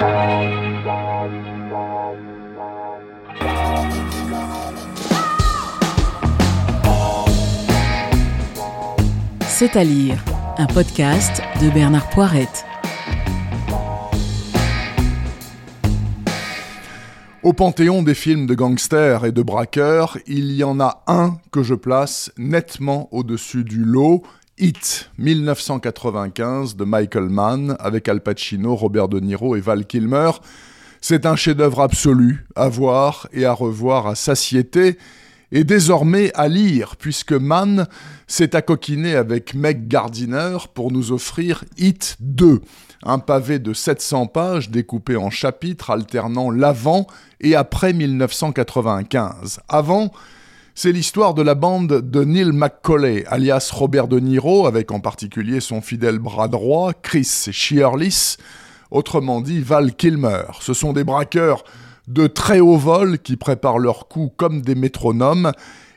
C'est à lire, un podcast de Bernard Poirette. Au panthéon des films de gangsters et de braqueurs, il y en a un que je place nettement au-dessus du lot, Hit 1995 de Michael Mann avec Al Pacino, Robert De Niro et Val Kilmer. C'est un chef-d'œuvre absolu à voir et à revoir à satiété et désormais à lire, puisque Mann s'est accoquiné avec Meg Gardiner pour nous offrir Hit 2, un pavé de 700 pages découpé en chapitres alternant l'avant et après 1995. Avant, c'est l'histoire de la bande de Neil McCauley, alias Robert De Niro, avec en particulier son fidèle bras droit, Chris Shearless, autrement dit Val Kilmer. Ce sont des braqueurs de très haut vol qui préparent leurs coups comme des métronomes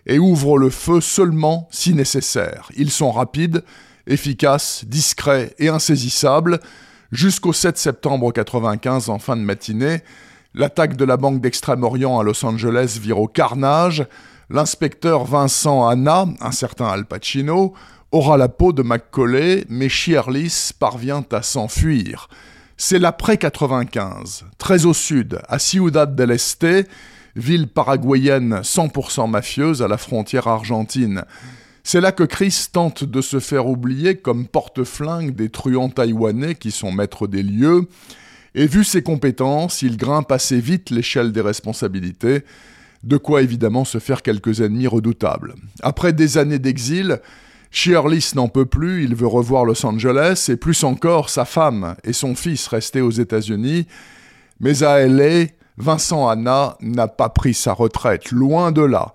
et ouvrent le feu seulement si nécessaire. Ils sont rapides, efficaces, discrets et insaisissables. Jusqu'au 7 septembre 1995, en fin de matinée, l'attaque de la Banque d'Extrême-Orient à Los Angeles vire au carnage. L'inspecteur Vincent Anna, un certain Al Pacino, aura la peau de Macaulay, mais Shearless parvient à s'enfuir. C'est l'après 95, très au sud, à Ciudad del Este, ville paraguayenne 100% mafieuse à la frontière argentine. C'est là que Chris tente de se faire oublier comme porte-flingue des truands taïwanais qui sont maîtres des lieux, et vu ses compétences, il grimpe assez vite l'échelle des responsabilités, de quoi évidemment se faire quelques ennemis redoutables. Après des années d'exil, Shearless n'en peut plus, il veut revoir Los Angeles, et plus encore sa femme et son fils restés aux États-Unis. Mais à LA, Vincent Anna n'a pas pris sa retraite, loin de là.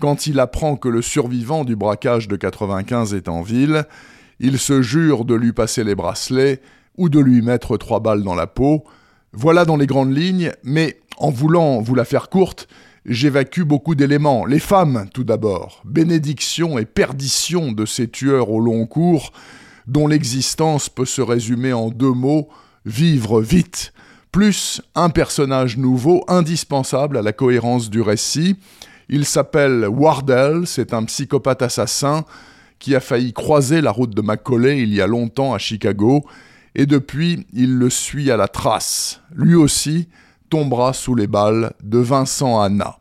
Quand il apprend que le survivant du braquage de 95 est en ville, il se jure de lui passer les bracelets ou de lui mettre trois balles dans la peau. Voilà dans les grandes lignes, mais en voulant vous la faire courte, J'évacue beaucoup d'éléments. Les femmes, tout d'abord. Bénédiction et perdition de ces tueurs au long cours, dont l'existence peut se résumer en deux mots vivre vite. Plus un personnage nouveau, indispensable à la cohérence du récit. Il s'appelle Wardell, c'est un psychopathe assassin qui a failli croiser la route de Macaulay il y a longtemps à Chicago, et depuis il le suit à la trace. Lui aussi, tombera sous les balles de Vincent Anna.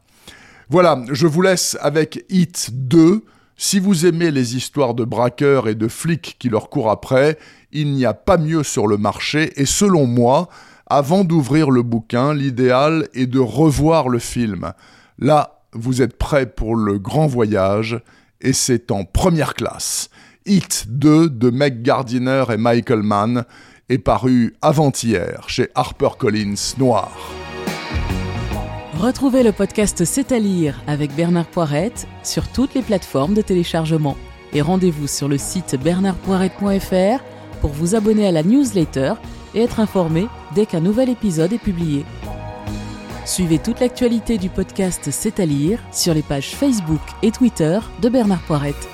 Voilà, je vous laisse avec Hit 2. Si vous aimez les histoires de braqueurs et de flics qui leur courent après, il n'y a pas mieux sur le marché et selon moi, avant d'ouvrir le bouquin, l'idéal est de revoir le film. Là, vous êtes prêt pour le grand voyage et c'est en première classe. Hit 2 de Meg Gardiner et Michael Mann est paru avant-hier chez HarperCollins Noir. Retrouvez le podcast C'est à lire avec Bernard Poirette sur toutes les plateformes de téléchargement. Et rendez-vous sur le site bernardpoirette.fr pour vous abonner à la newsletter et être informé dès qu'un nouvel épisode est publié. Suivez toute l'actualité du podcast C'est à lire sur les pages Facebook et Twitter de Bernard Poirette.